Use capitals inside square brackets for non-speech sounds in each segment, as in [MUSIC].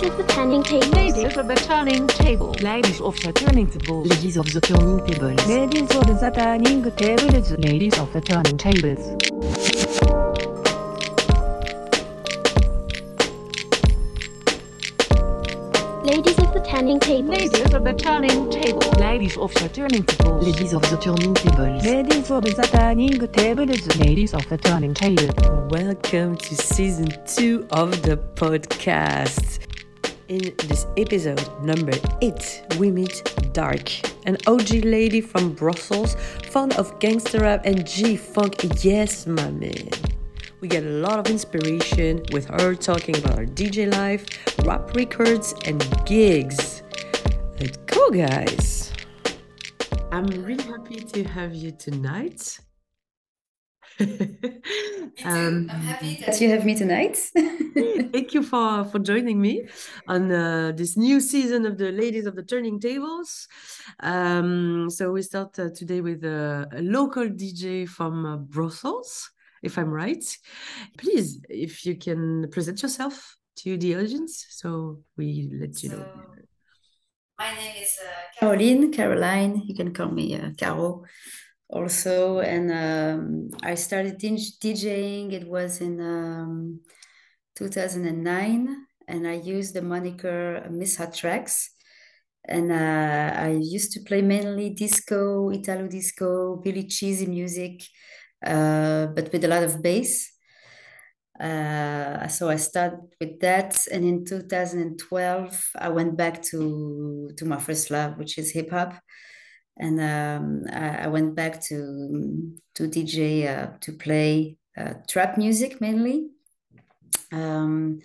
Ladies of the turning table. Ladies of the turning table. Ladies of the turning table. Ladies of the turning tables. Ladies of the turning tables. Ladies of the turning tables. Ladies of the turning table. Ladies of the turning table. Ladies of the turning tables. Ladies of the turning tables. Ladies of the turning tables. Ladies of the turning table. Welcome to season two of the podcast. In this episode number eight, we meet Dark, an OG lady from Brussels, fond of gangster rap and G funk. Yes, my man. We get a lot of inspiration with her talking about her DJ life, rap records, and gigs. Let's go, guys. I'm really happy to have you tonight. I'm happy that you have me tonight. [LAUGHS] Thank you for, for joining me on uh, this new season of the Ladies of the Turning Tables. Um, so we start uh, today with a, a local DJ from uh, Brussels, if I'm right. Please, if you can present yourself to the audience, so we let you know. My name is uh, Caroline, Caroline. You can call me uh, Caro also. And um, I started DJing, it was in um, 2009. And I used the moniker Miss Hot Tracks. And uh, I used to play mainly disco, Italo disco, Billy Cheesy music, uh, but with a lot of bass. Uh, so I started with that, and in 2012 I went back to to my first love, which is hip hop, and um, I, I, went back to to DJ uh, to play uh, trap music mainly. Um,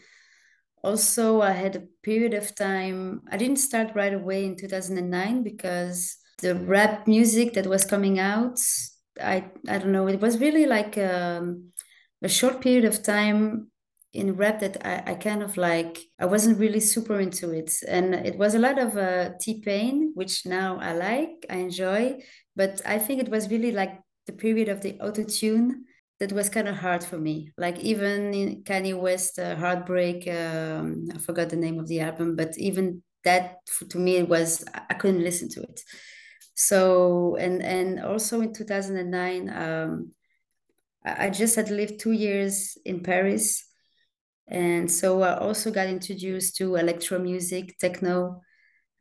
also, I had a period of time. I didn't start right away in 2009 because the rap music that was coming out, I I don't know, it was really like. Um, a short period of time in rap that I, I kind of like I wasn't really super into it. And it was a lot of uh, T-Pain which now I like I enjoy. But I think it was really like the period of the auto-tune that was kind of hard for me. Like even in Kanye West uh, Heartbreak um, I forgot the name of the album but even that to me it was I couldn't listen to it. So and and also in 2009 um, I just had lived two years in Paris. And so I also got introduced to electro music, techno,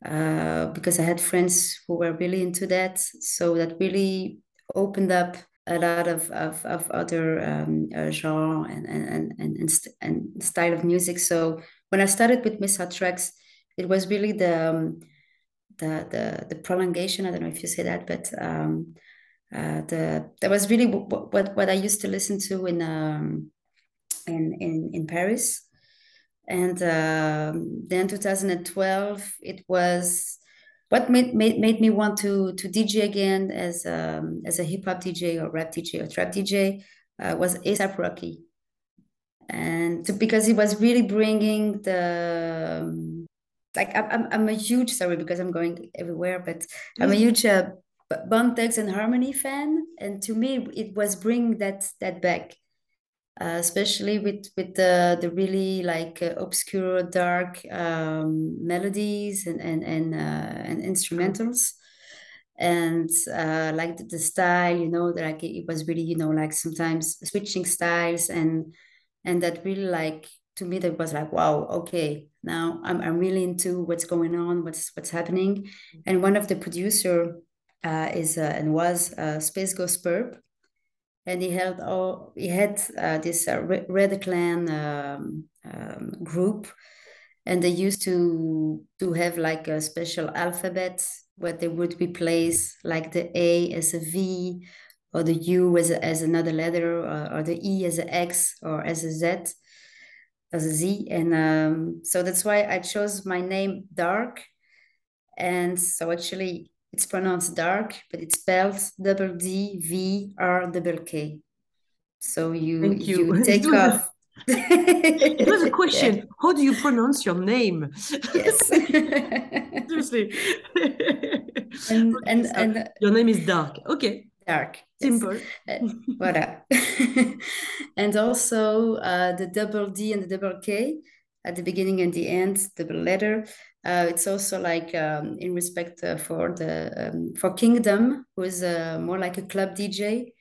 uh, because I had friends who were really into that. So that really opened up a lot of, of, of other um, uh, genre and, and, and, and, st- and style of music. So when I started with Miss Tracks, it was really the, um, the, the, the prolongation, I don't know if you say that, but um, uh, the that was really what, what, what I used to listen to in um, in, in in Paris, and um, then 2012 it was what made, made made me want to to DJ again as um, as a hip hop DJ or rap DJ or trap DJ uh, was ASAP Rocky, and to, because he was really bringing the um, like I'm, I'm a huge sorry because I'm going everywhere, but I'm a huge uh, Bone Thugs-n-Harmony fan, and to me, it was bringing that that back, uh, especially with with the the really like uh, obscure, dark um, melodies and and and, uh, and instrumentals, and uh, like the, the, style, you know, like it, was really you know like sometimes switching styles and and that really like to me that was like wow okay now I'm I'm really into what's going on, what's what's happening, and one of the producer uh, is uh, and was uh, Space Ghost Purp, and he held all he had uh, this uh, Raider Klan um, um, group, and they used to to have like a special alphabet where they would replace like the A as a V, or the U as a, as another letter, or, or the E as an X or as a Z, as a Z, and um, so that's why I chose my name Dark, and so actually it's pronounced dark, but it's spelled double D V R double K. So you Thank you, you [LAUGHS] take off. it was a [LAUGHS] question. Yeah. How do you pronounce your name? Yes. [LAUGHS] Seriously. and okay, and, so and your name is Dark. Okay. Dark. Simple. Yes. Uh, voilà. and also uh, the double D and the double K at the beginning and the end, the letter. Uh, it's also like um, in respect uh, for the um, for Kingdom, who is uh, more like a club DJ.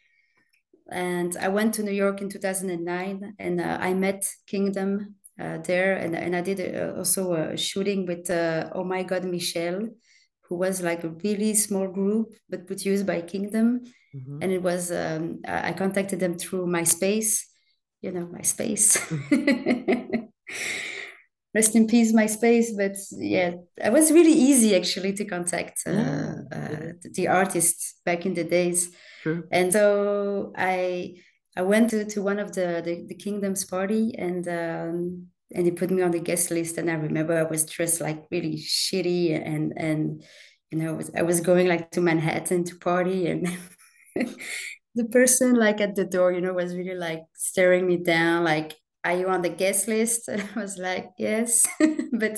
And I went to New York in 2009, and uh, I met Kingdom uh, there, and and I did uh, also a shooting with Oh My God Michelle, who was like a really small group but produced by Kingdom, Mhm. and it was um, I I contacted them through MySpace, you know MySpace. [LAUGHS] Rest in peace, MySpace. But yeah, it was really easy actually to contact uh, Yeah, uh, the artists back in the days. True. And so I I went to, to one of the, the, the Kingdoms party and um, and they put me on the guest list. And I remember I was dressed like really shitty and and you know I was, I was going like to Manhattan to party and [LAUGHS] the person like at the door, you know, was really like staring me down like are you on the guest list? [LAUGHS] And I was like, yes. [LAUGHS] but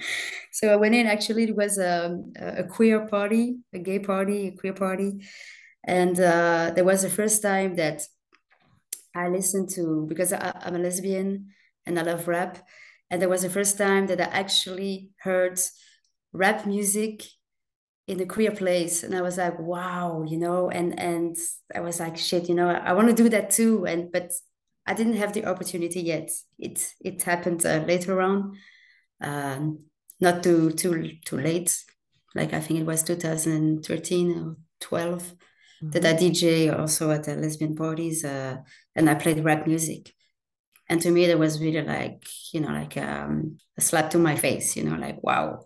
[LAUGHS] so I went in. Actually, it was a, a queer party, a gay party, a queer party. And uh, there was the first time that I listened to, because I, I'm a lesbian and I love rap. And there was the first time that I actually heard rap music in a queer place. And I was like, wow, you know, and and I was like, shit, you know, I, I want to do that too. And but I didn't have the opportunity yet. It it happened uh, later on, um, not too too too late. Like I think it was 2013 or 12 that I DJ also at the lesbian parties, uh, and I played rap music. And to me, that was really like you know like um, a slap to my face. You know, like wow,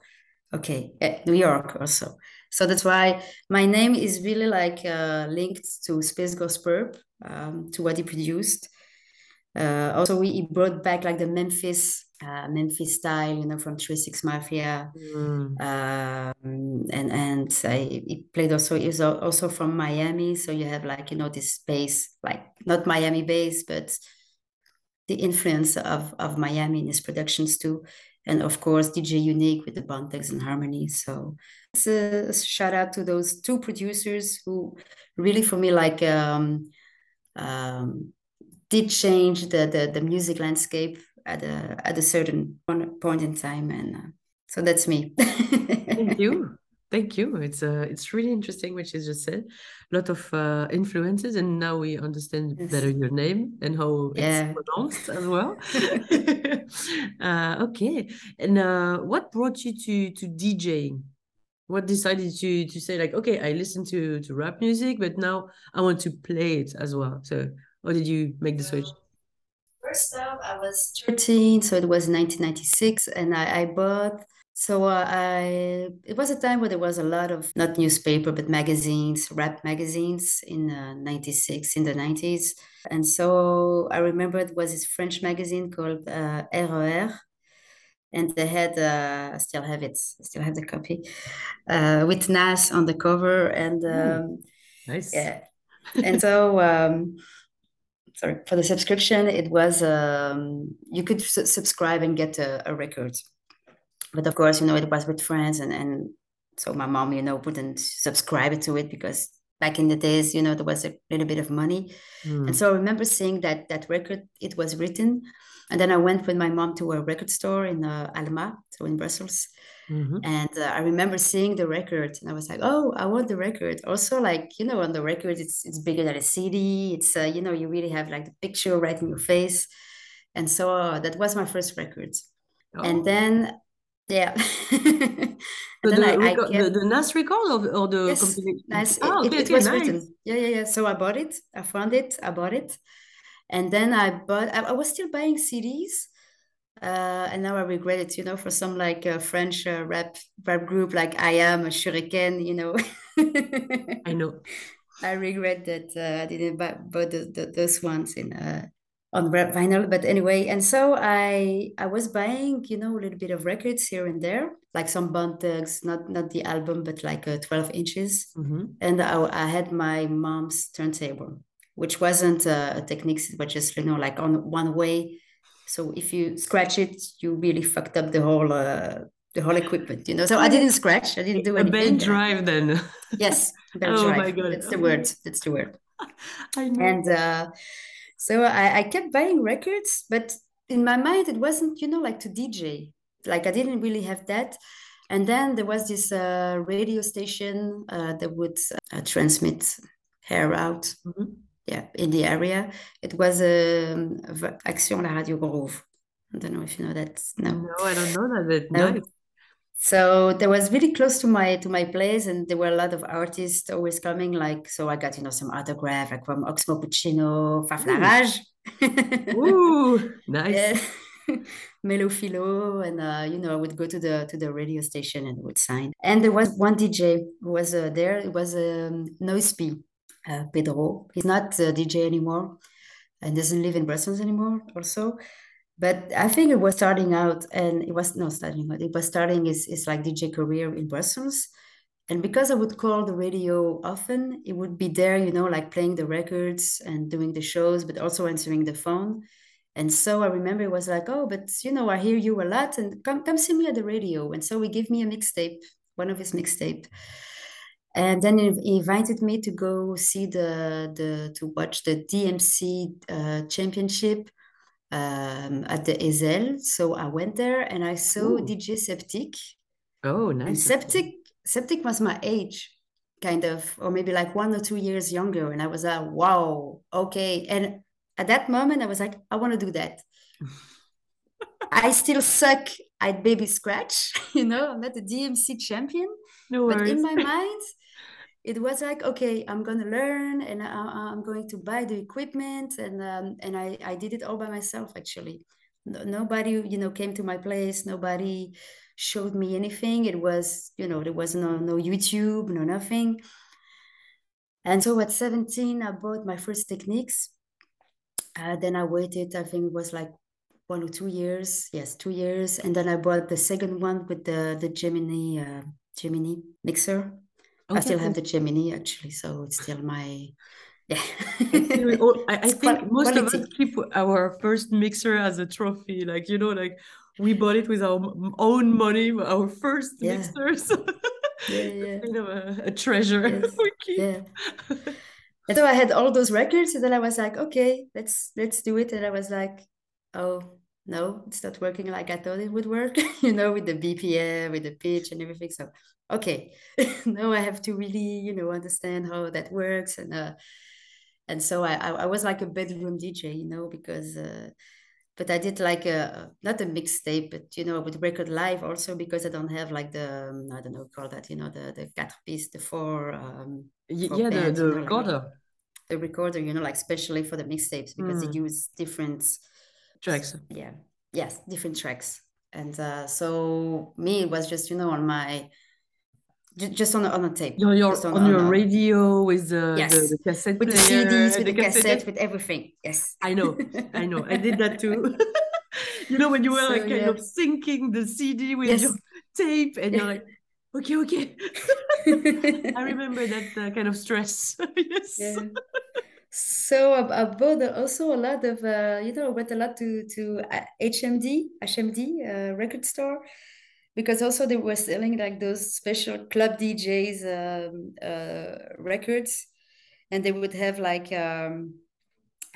okay, eh, New York also. So that's why my name is really like uh, linked to Space Ghost Purp, um, to what he produced. Uh, also, he brought back like the Memphis, uh, Memphis style, you know, from Three Six Mafia, Mm. um, and and I, he played also. is also from Miami, so you have like you know this space, like not Miami bass, but the influence of of Miami in his productions too, and of course DJ U-Neek with the Bone Thugs-n-Harmony. So it's a, a shout out to those two producers who really for me like um, um, did change the, the the music landscape at a at a certain point in time, and uh, so that's me. Thank you. [LAUGHS] Thank you. It's uh, it's really interesting what you just said. A lot of uh, influences, and now we understand Yes. better your name and how Yeah. it's pronounced as well. [LAUGHS] [LAUGHS] uh, okay. And uh, what brought you to to DJing? What decided you to say like, okay, I listen to to rap music, but now I want to play it as well. So, how did you make the switch? First off, I was 13, so it was 1996, and I, I bought. So uh, I it was a time where there was a lot of not newspaper but magazines, rap magazines in uh, 96 in the 90s. And so I remember it was this French magazine called uh, RER, and they had uh, I still have it, I still have the copy uh, with Nas on the cover, and um, Nice. yeah, and so um, sorry for the subscription it was um, you could su- subscribe and get a, a record. But of course you know it was with friends and and so my mom you know wouldn't subscribe to it because back in the days you know there was a little bit of money. Mm. and so i remember seeing that that record it was written and then i went with my mom to a record store in uh, alma so in brussels Mhm. and uh, I remember seeing the record, and I was like, "Oh, I want the record." Also, like you know, on the record, it's it's bigger than a CD. It's uh, you know, you really have like the picture right in your face, and so uh, that was my first record. Oh. And then, yeah, [LAUGHS] and So then the, I, I record, kept- the, the NAS record or, or the Yes, compilation? nice. Ah, it, okay, it, it was nice. written. Yeah, yeah, yeah. So I bought it. I found it. I bought it, and then I bought. I, I was still buying CDs, uh, and now I regret it. You know, for some like uh, French uh, rap rap group like IAM, a Shurik'n. You know, I know. [LAUGHS] I regret that uh, I didn't buy bought the, the, those ones in uh, on rap vinyl. But anyway, and so I I was buying, you know, a little bit of records here and there, like some Thugs, not not the album, but like uh, 12 inches. Mhm. And I, I had my mom's turntable, which wasn't a Technics, but just you know, like on one way. So if you scratch it, you really fucked up the whole uh, the whole equipment, you know. So I didn't scratch, I didn't do A anything. belt drive then. [LAUGHS] Yes, belt Oh drive. my God. That's the word. That's the word. [LAUGHS] I know. And uh, so I, I kept buying records, but in my mind, it wasn't, you know, like to DJ. Like I didn't really have that. And then there was this uh, radio station uh, that would uh, transmit hair out. Mhm. Yeah, in the area. It was um, Action La Radio Grove. I don't know if you know that. No. No, I don't know that. No. nice. So there was really close to my to my place, and there were a lot of artists always coming. Like, so I got you know some autograph like from Oxmo Puccino, Faf Ooh. Ooh, [LAUGHS] nice. yeah. [LAUGHS] Melo Philo, and uh, you know I would go to the to the radio station and would sign. And there was one DJ who was uh, there. It was um, Noiseby, uh, Pedro. He's not a DJ anymore, and doesn't live in Brussels anymore. Also, but I think it was starting out, and it was not starting out. It was starting his, his like DJ career in Brussels, and because I would call the radio often, it would be there, you know, like playing the records and doing the shows, but also answering the phone. And so I remember it was like, oh, but you know, I hear you a lot, and come come see me at the radio. And so he gave me a mixtape, one of his mixtape. And then he invited me to go see the the to watch the DMC uh, championship um, at the Ezel. So I went there and I saw Ooh. DJ Septic. Oh, And nice. Septic Septic was my age, kind of, or maybe like one or two years younger. And I was like, wow, okay. And at that moment, I was like, I want to do that. [LAUGHS] I still suck at baby scratch, [LAUGHS] you know, I'm not a DMC champion. No But in my mind, it was like, okay, I'm gonna learn and I, I'm going to buy the equipment, and um, and I I did it all by myself actually. No, nobody, you know, came to my place. Nobody showed me anything. It was, you know, there was no no YouTube, no nothing. And so at 17, I bought my first Technics. Uh, then I waited, I think it was like one or two years. Yes, two years. And then I bought the second one with the the Gemini uh, Gemini mixer. I still have the Gemini actually, so it's still my yeah. All- I, I [LAUGHS] think most of us keep our first mixer as a trophy. Like, you know, like we bought it with our own money, our first Yeah. mixer. So [LAUGHS] Yeah, yeah. kind of a, a treasure [LAUGHS] Yes, we keep. yeah. And so I had all those records, and then I was like, okay, let's let's do it. And I was like, oh no, it's not working like I thought it would work, [LAUGHS] you know, with the BPM, with the pitch and everything. So okay, [LAUGHS] now I have to really, you know, understand how that works. And uh and so I I, was like a bedroom DJ, you know, because uh but I did like a not a mixtape, but you know, with record live also because I don't have like the um, I don't know call that, you know, the the quatre piece, the four um for Yeah, the, the you know, like recorder the recorder, you know, like especially for the mixtapes because they Mm. use different tracks. yeah, yes, different tracks. And uh, so me, it was just, you know, on my just on a, on a tape. Just on your a- radio with the, Yes. the, the cassette with the CDs, with the, cassette- cassette, with everything. Yes. I know, I know. I did that too. [LAUGHS] you know, when you were So, like kind yeah. of syncing the CD with Yes. your tape, and you're like, okay, okay. I [LAUGHS] [LAUGHS] I remember that uh, kind of stress. yes. Yeah. So I, bought also a lot of, uh, you know, I went a lot to to uh, HMV, HMV uh, record store, because also they were selling like those special club DJs um, uh, records, and they would have like, um,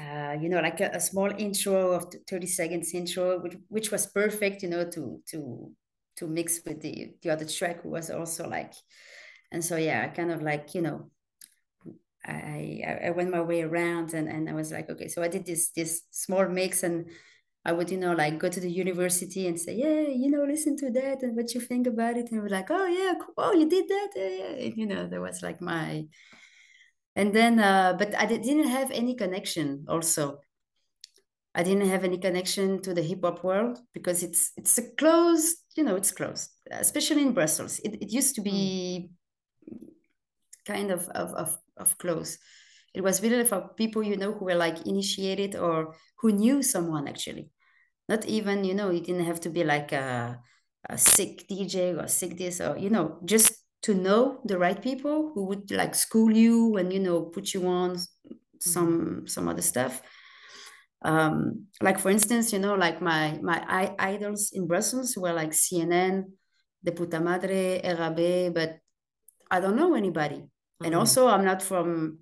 uh, you know, like a, a small intro of 30 seconds intro, which, which was perfect, you know, to to to mix with the the other track was also like, and so yeah, kind of like, you know. I, I went my way around and, and I was like, okay, so I did this this small mix and I would, you know, like go to the university and say, yeah, you know, listen to that and what you think about it. And we're like, oh yeah, oh, you did that. Yeah, yeah. And, you know, there was like my and then uh, but I didn't have any connection also. I didn't have any connection to the hip hop world because it's it's a closed, you know, it's closed, especially in Brussels. It, it used to be kind of, of of of close. It was really for people you know who were like initiated or who knew someone actually. Not even you know you didn't have to be like a a sick DJ or sick this or you know just to know the right people who would like school you and you know put you on some some other stuff. Um, like for instance, you know, like my my I- idols in Brussels were like CNN, De Puta Madre, RAB, but I don't know anybody. And Mhm. also, I'm not from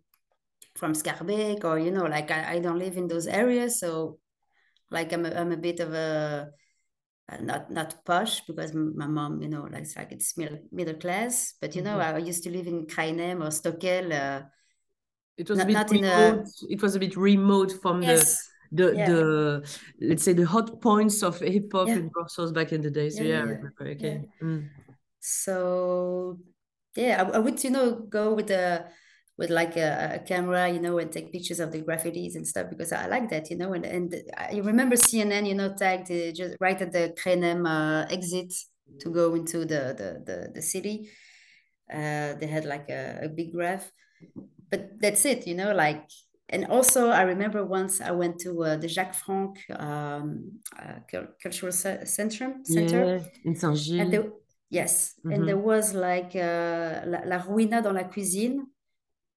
from Schaerbeek or you know, like I, I don't live in those areas, so Like I'm a, I'm a bit of a uh, not not posh because my mom, you know, like it's like it's middle middle class. But you know, Mhm. I used to live in Kraainem or Stockel. Uh, It was Not- a bit in a- remote. It was a bit remote from yes, the the yeah. the let's say the hot points of hip hop Yeah. in Brussels back in the day. So Yeah, yeah, yeah. Okay. Mm. so yeah, I, I would you know go with a with like a, a camera, you know, and take pictures of the graffitis and stuff because I like that, you know. And and I remember CNN, you know, tagged uh, just right at the Kraainem uh, exit to go into the the the, the city. Uh, they had like a, a big graph, but that's it, you know. Like, and also I remember once I went to uh, the Jacques Franck um, uh, Cultural Ce- Centrum Center. Yeah, in Saint Gilles. Yes, and there was like uh, La, La Ruina dans la cuisine.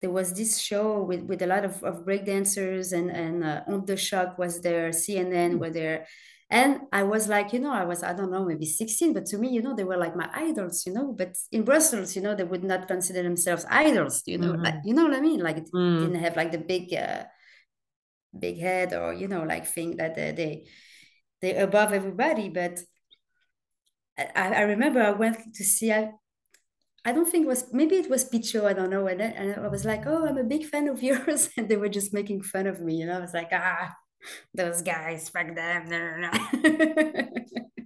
There was this show with, with a lot of, of breakdancers and and uh, On the Shock was there, CNN were there, and I was like, you know, I was I don't know maybe sixteen, but to me, you know, they were like my idols, you know. But in Brussels, you know, they would not consider themselves idols, you know, like you know what I mean, like Mm. didn't have like the big uh, big head or you know like think that they they they're above everybody, but. I, I remember I went to see I, I don't think it was maybe it was Picho, I don't know. And, and I was like, oh, I'm a big fan of [LAUGHS] yours. And they were just making fun of me. Know, I was like, ah, those guys, fuck them. No, no, no. [LAUGHS]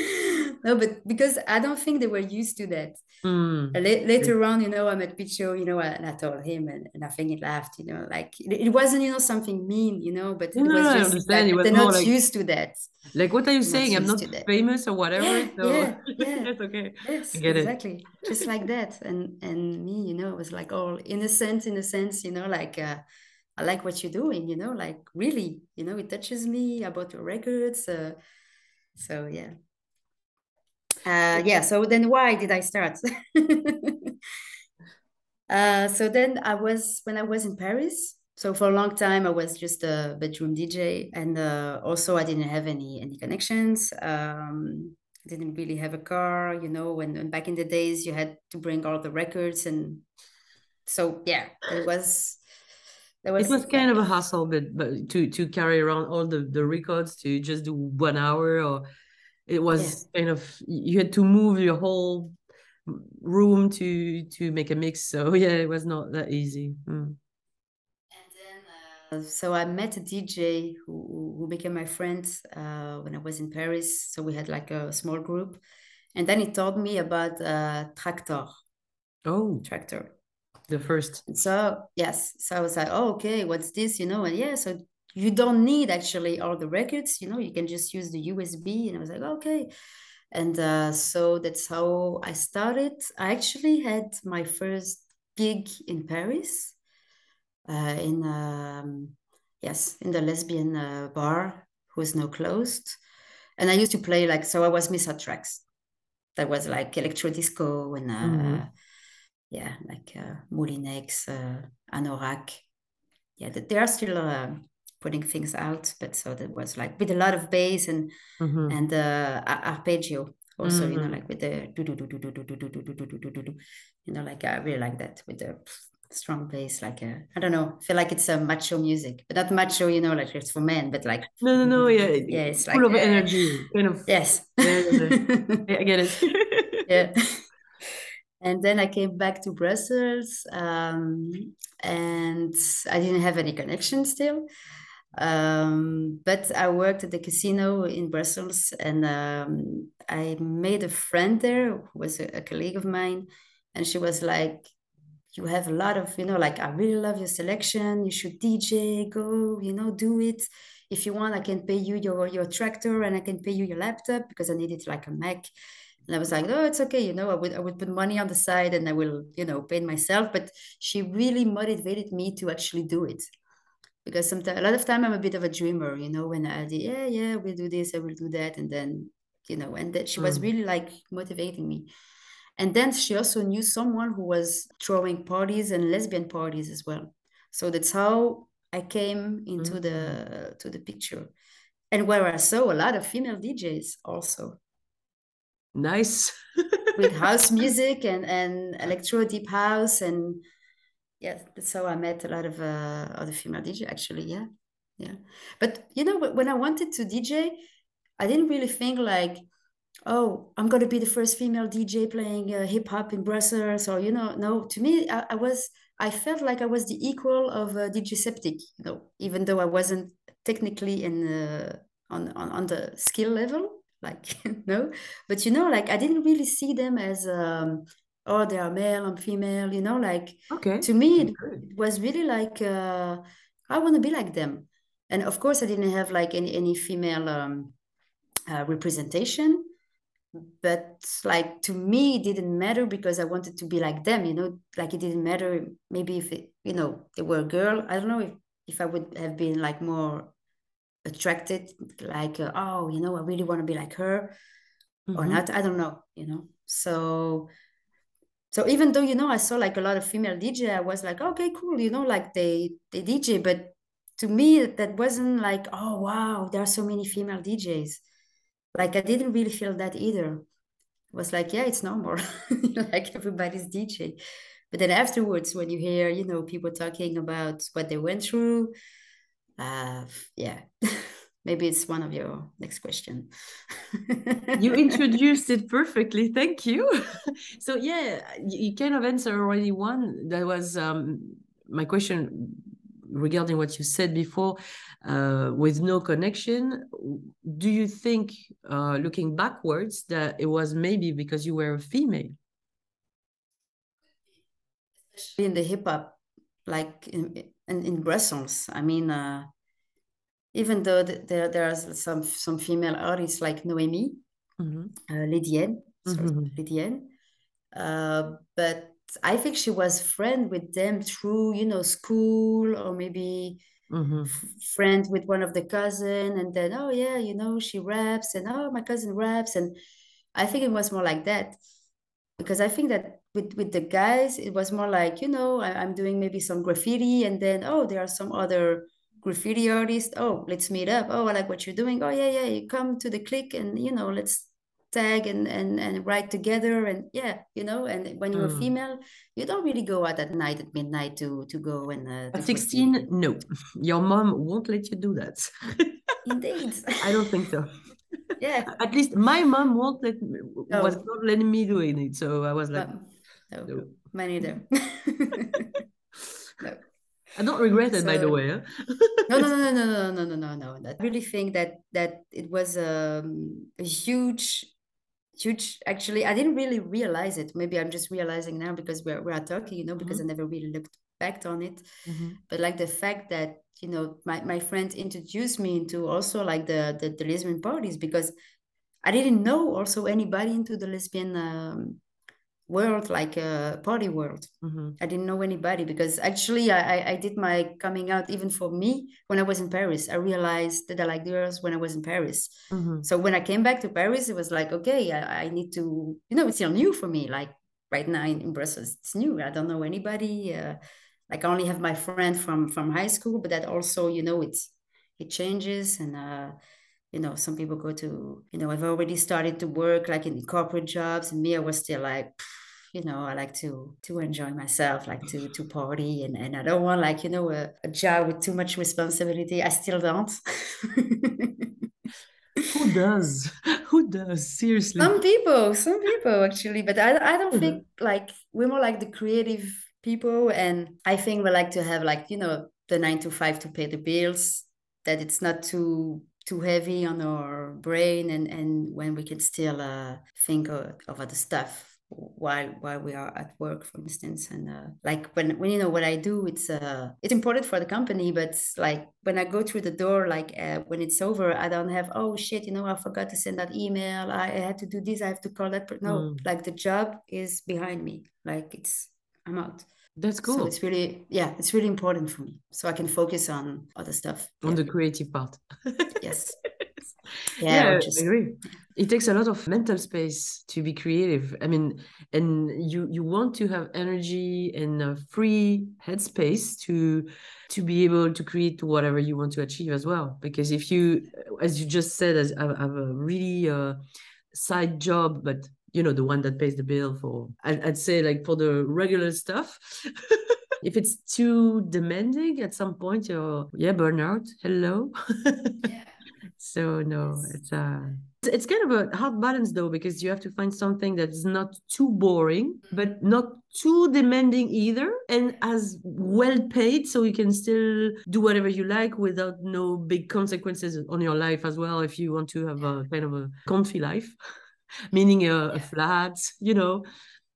[LAUGHS] no, but because I don't think they were used to that. Mm. La- later on, you know, I met Picho, you know, and I told him, and, and I think he laughed, you know, like it, wasn't, you know, something mean, you know, but it No, was no, just. It was they're not like- used to that. Like, what are you Not saying? I'm not to that. famous or whatever. Yeah, so yeah, [LAUGHS] yeah. that's okay. Yes, I get it. exactly. Just like that. And and me, you know, it was like all innocent in a sense, you know, like uh, I like what you're doing, you know, like really, you know, it touches me about your records. Uh, so yeah. Uh, yeah, so then why did I start? [LAUGHS] uh, so then I was when I was in Paris. So for a long time I was just a bedroom DJ, and uh, also I didn't have any any connections. Um, didn't really have a car, you know, when, when back in the days you had to bring all the records and so yeah, it was was It was kind of a hassle, but but to to carry around all the the records to just do one hour, or it was kind of you had to move your whole room to to make a mix. So [LAUGHS] yeah, it was not that easy. Mm. And then, uh, so I met a DJ who, who became my friend uh, when I was in Paris. So we had like a small group. And then he told me about uh, Traktor. Oh, Traktor. the first. So, yes. So I was like, oh, okay, what's this? You know, and yeah, so you don't need actually all the records, you know, you can just use the USB. And I was like, okay. And uh, so that's how I started. I actually had my first gig in Paris, uh, in um, yes, in the lesbian uh, bar, who is now closed. And I used to play like so. I was Miss Hot Tracks. That was like electro disco and uh, Mhm. yeah, like uh, Moullinex, uh, Anorak. Yeah, th- they are still uh, putting things out, but so that was like with a lot of bass and Mhm. and uh, arpeggio also, you know, Mhm. like with the do do do do do do do do do do do do do do, you know, like I really like that with the strong bass, like uh, I don't know, feel like it's a macho music, but not macho, you know, like it's for men, but like No, no, no. Yeah, yeah, it's full like of uh, energy. Kind of. Yes. Yeah, I get it. yeah. And then I came back to Brussels, um, and I didn't have any connection still. Um, but I worked at the casino in Brussels, and um, I made a friend there who was a, a colleague of mine, and she was like, "You have a lot of, you know, like I really love your selection. You should DJ, go, you know, do it. If you want, I can pay you your your Traktor, and I can pay you your laptop because I needed like a Mac." And I was like, "No, it's okay. You know, I would I would put money on the side, and I will, you know, pay myself." But she really motivated me to actually do it because sometimes a lot of time I'm a bit of a dreamer, you know, when I did, yeah, yeah, we'll do this, I will do that, and then, you know, and that she was Mm. really like motivating me. And then she also knew someone who was throwing parties and lesbian parties as well. So that's how I came into the to the picture. And where I saw a lot of female DJs also Nice. [LAUGHS] with house music and, and electro deep house and yeah, that's how I met a lot of uh, other female dj actually, yeah. yeah but you know when i wanted to dj i didn't really think like oh i'm going to be the first female dj playing uh, hip hop in brussels or you know no to me i, I was i felt like i was the equal of uh, dj septic you know even though i wasn't technically in uh, on, on on the skill level like [LAUGHS] no but you know like i didn't really see them as um oh they are male and female you know like Okay. to me it, it was really like uh, i want to be like them. And of course i didn't have like any any female um, uh, representation but like to me it didn't matter because i wanted to be like them you know? Like it didn't matter maybe if it, you know they were a girl. I don't know if, if i would have been like more attracted like uh, oh you know i really want to be like her or Mhm. not. I don't know you know? So so even though you know i saw like a lot of female dj i was like okay cool you know like they they dj but to me that wasn't like oh wow there are so many female djs like i didn't really feel that either. It was like yeah it's normal [LAUGHS] like everybody's dj but then afterwards when you hear you know people talking about what they went through uh yeah [LAUGHS] maybe it's one of your next question. You [LAUGHS] introduced it perfectly thank you. [LAUGHS] So yeah you, kind of answered already one that was um, my question regarding what you said before uh, with no connection. Do you think uh, looking backwards that it was maybe because you were a female? Especially in the hip hop, like in, in in Brussels. I mean, uh, even though th- there there are some some female artists like Noemi, Mhm. uh, Lydienne, sorry, Mhm. Lydienne, uh, but I think she was friend with them through you know school or maybe Mhm. f- friend with one of the cousin, and then oh yeah, you know she raps, and oh my cousin raps, and I think it was more like that because I think that with with the guys, it was more like you know I, I'm doing maybe some graffiti, and then oh there are some other graffiti artist Oh let's meet up. Oh I like what you're doing. Oh yeah yeah you come to the click and you know let's tag and and and write together, and yeah you know. And when you're a Mm. female, you don't really go out at night at midnight to to go and uh, at 16 graffiti. no [LAUGHS] your mom won't let you do that [LAUGHS] Indeed. i don't think so [LAUGHS] yeah. at least my mom won't let me, was not letting me doing it so i was like Um, no, no. mine neither. no. I don't regret it by the way huh? [LAUGHS] no, no, no, no, no, no, no, no, no, no. I really think that that it was um, a huge, huge. Actually, I didn't really realize it. Maybe I'm just realizing now because we're we're talking, you know, because I never really looked back on it. Mhm. But like the fact that you know my my friend introduced me into also like the the, the lesbian parties because I didn't know also anybody into the lesbian um, world, like a party world. Mhm. I didn't know anybody because actually I, I, did my coming out even for me when I was in Paris. I realized that I like girls when I was in Paris. Mhm. So when I came back to Paris, it was like, okay, I, I need to, you know, it's still new for me. Like right now in, in Brussels, it's new. I don't know anybody. Uh, like I only have my friend from from high school, but that also, you know, it's it changes and uh, you know, some people go to, you know, I've already started to work like in corporate jobs, and me, I was still like, you know, I like to to enjoy myself, like to to party, and and I don't want like you know a, a job with too much responsibility. I still don't. [LAUGHS] who does [LAUGHS] who does seriously some people, some people actually, but I I don't think [LAUGHS] like we're more like the creative people, and I think we like to have like you know the nine to five to pay the bills. That it's not too too heavy on our brain, and and when we can still uh, think of, of other stuff while while we are at work, for instance. And uh, like when when you know what I do, it's uh it's important for the company, but like when I go through the door, like uh, when it's over, I don't have oh shit, you know, I forgot to send that email. I, I had to do this. I have to call that. No, Mm. like the job is behind me. Like it's I'm out. That's cool. So it's really yeah, it's really important for me, so I can focus on other stuff. on Yeah. the creative part yes. [LAUGHS] yeah, Yeah, or I agree it takes a lot of mental space to be creative i mean and you you want to have energy and a free headspace to to be able to create whatever you want to achieve as well because if you as you just said as i have a really uh, side job but you know the one that pays the bill for I'd, I'd say like for the regular stuff. [LAUGHS] If it's too demanding at some point, you're yeah burnout. Hello. [LAUGHS] So no, it's uh it's- it's kind of a hard balance though because you have to find something that's not too boring but not too demanding either and as well paid so you can still do whatever you like without no big consequences on your life as well if you want to have a kind of a comfy life [LAUGHS] [LAUGHS] meaning a, a flat you know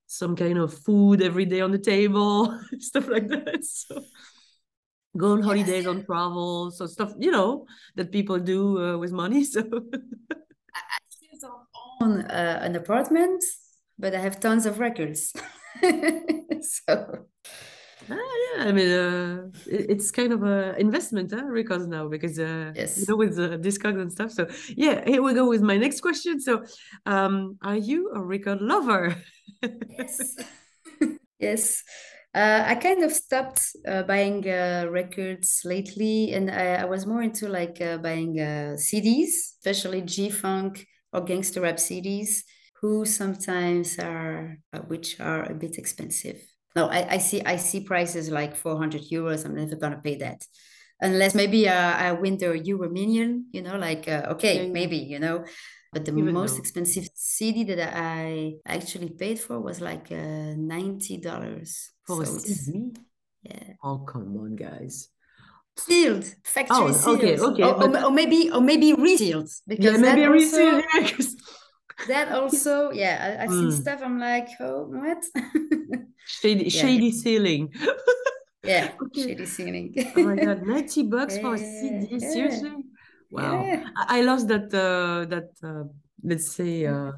some kind of food every day on the table [LAUGHS] stuff like that [LAUGHS] so. Go on holidays on travel so stuff you know that people do uh, with money so. I still don't own uh, an apartment, but I have tons of records. so Ah, yeah, I mean, uh, it's kind of a investment, huh, records now because uh, you know with the discogs and stuff. So yeah, here we go with my next question. So, um, are you a record lover? yes. [LAUGHS] yes. Uh, I kind of stopped uh, buying uh, records lately, and I, I was more into like uh, buying uh, CDs, especially G-Funk or gangster rap CDs, who sometimes are, uh, which are a bit expensive. No, I, I see I see prices like 400 euros. I'm never gonna pay that. Unless maybe uh, I win the Euro Million, you know, like, uh, okay, Yeah, maybe, you know. But the Even most though- expensive CD that I actually paid for was like uh, $90. For a So it's- CD? yeah. Oh, come on, guys. Sealed, factory Oh, sealed. okay, okay, Or, or, but- or maybe or maybe resealed. Because Yeah, maybe a also, resale. [LAUGHS] Yeah, 'cause- that [LAUGHS] also, yeah, I, I've seen Mm. stuff. I'm like, oh, what? [LAUGHS] shady, Yeah. shady ceiling. [LAUGHS] yeah, Okay. shady ceiling. Oh my god, 90 bucks for a CD? yeah. Seriously? Wow. Yeah. I I lost that uh that uh let's say uh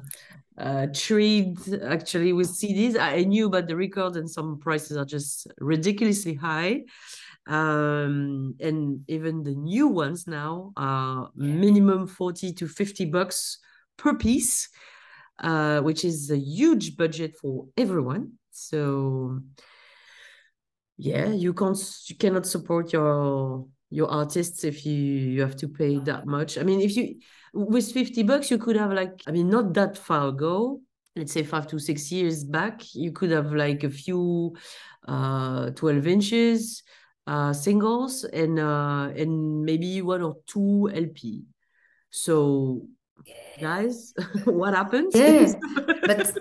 uh trade actually with CDs. I I knew about the record and some prices are just ridiculously high. Um and even the new ones now are minimum 40 to 50 bucks per piece, uh, which is a huge budget for everyone. So yeah you can't you cannot support your your artists if you you have to pay that much i mean if you with 50 bucks you could have like i mean not that far ago let's say five to six years back you could have like a few uh 12 inches uh singles and uh and maybe one or two lp so guys [LAUGHS] what happened Yeah, [LAUGHS] but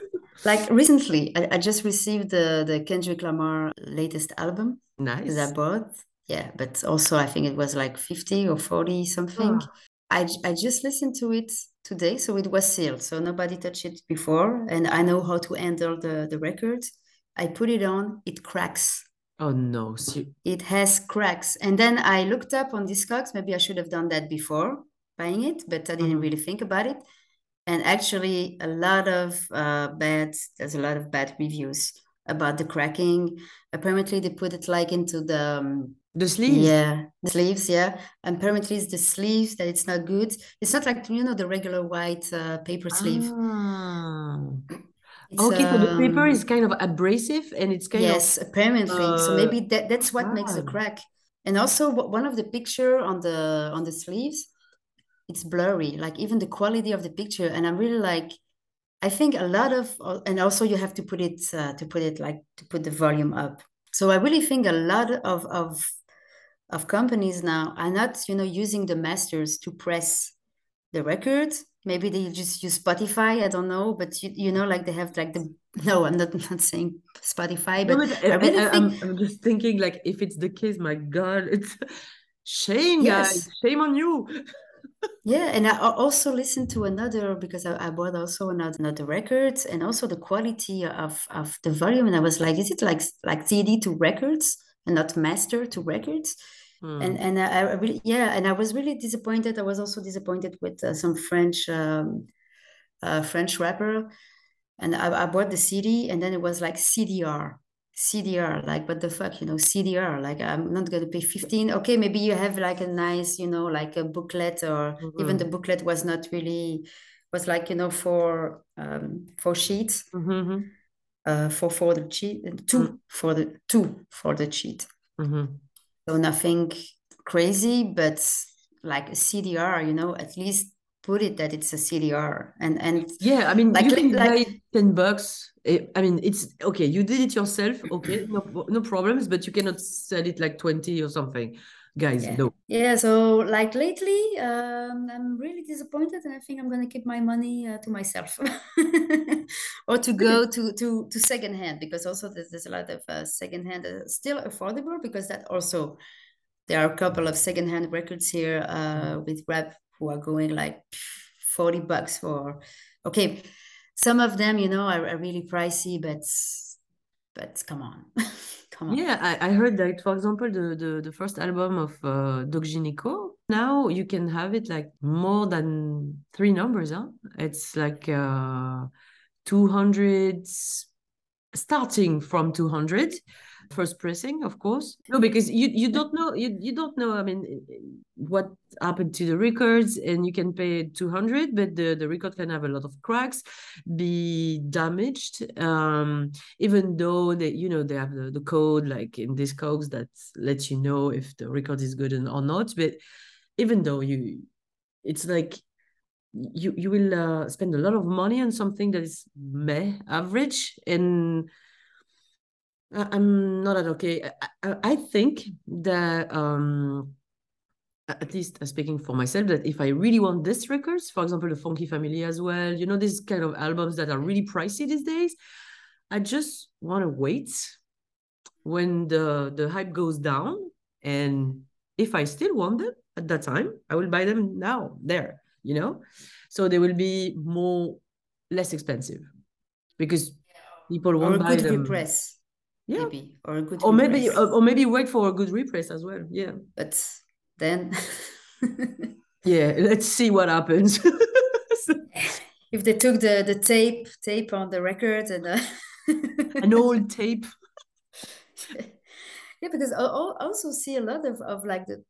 like recently, I, I just received the the Kendrick Lamar latest album nice that I bought. Yeah, but also I think it was like 50 or 40 something. I I, I just listened to it today, so it was sealed, so nobody touched it before, and I know how to handle the the record. I put it on, it cracks. oh no see It has cracks. And then I looked up on Discogs. Maybe I should have done that before buying it, but I didn't Mhm. really think about it. And actually, a lot of uh, bad, there's a lot of bad reviews about the cracking. Apparently, they put it like into the, um, the sleeves yeah, the sleeves, yeah. And apparently, it's the sleeves that it's not good. It's not like, you know, the regular white uh, paper sleeve. Ah. It's, Okay, so the paper um, is kind of abrasive and it's kind of Yes, apparently. So uh, maybe that that's what makes the crack. And also one of the picture on the on the sleeves, it's blurry, like even the quality of the picture. And I'm really like, I think a lot of uh, and also you have to put it uh, to put it like to put the volume up. So I really think a lot of of of companies now are not, you know, using the masters to press the record. Maybe they just use Spotify, I don't know, but you, you know, like they have like the [LAUGHS] no, I'm not, not saying Spotify, No, but but I I, really I, am think I'm just thinking like if it's the case, my God, it's [LAUGHS] shame, guys, shame on you. [LAUGHS] yeah, and I also listened to another because I, I bought also another another records and also the quality of of the volume, and I was like, is it like like CD to records and not master to records? Hmm. And and I, I really yeah, and I was really disappointed. I was also disappointed with uh, some French um, uh, French rapper, and I, I bought the CD, and then it was like CDR, CDR, like what the fuck, you know, CDR. Like I'm not gonna pay 15. Okay, maybe you have like a nice, you know, like a booklet, or even the booklet was not really was like you know for um for sheets, Mhm, uh for for the cheat, two for the two for the cheat. mhm. So nothing crazy, but like a CDR, you know, at least put it that it's a CDR and and Yeah, I mean, Like- you can like- buy it 10 bucks. Eh, I mean, it's okay, you did it yourself, okay, no, no problems, but you cannot sell it like 20 or something. Guys, Yeah. no. Yeah, so like lately, um, I'm really disappointed, and I think I'm gonna keep my money uh, to myself, [LAUGHS] or to go to to to secondhand because also there's, there's a lot of uh, secondhand uh, still affordable because that also there are a couple of secondhand records here uh, with rap who are going like 40 bucks for okay some of them you know are, are really pricey but but come on [LAUGHS] come on Yeah, I, I heard that, for example, the, the, the first album of uh, Doc now you can have it like more than three numbers, huh? It's like uh, 200, starting from 200, first pressing, of course. No, because you, you don't know, you, you don't know, I mean, what happened to the records, and you can pay 200, but the, the record can have a lot of cracks, be damaged, um, even though they, you know, they have the, the code like in Discogs that lets you know if the record is good or not. But even though you, it's like you you will uh, spend a lot of money on something that is meh average and I'm not at okay. I, I, think that um at least uh, speaking for myself that if I really want this records, for example, the Funky Family as well, you know, these kind of albums that are really pricey these days, I just want to wait when the the hype goes down and if I still want them at that time, I will buy them now there, you know? So they will be more less expensive because people won't buy them. repress Yeah. maybe or a good Or maybe repress. or, or maybe wait for a good repress as well. Yeah. but then [LAUGHS] Yeah, let's see what happens. if they took the the tape tape on the record and uh, [LAUGHS] An old tape. [LAUGHS] yeah because I also see a lot of, of like the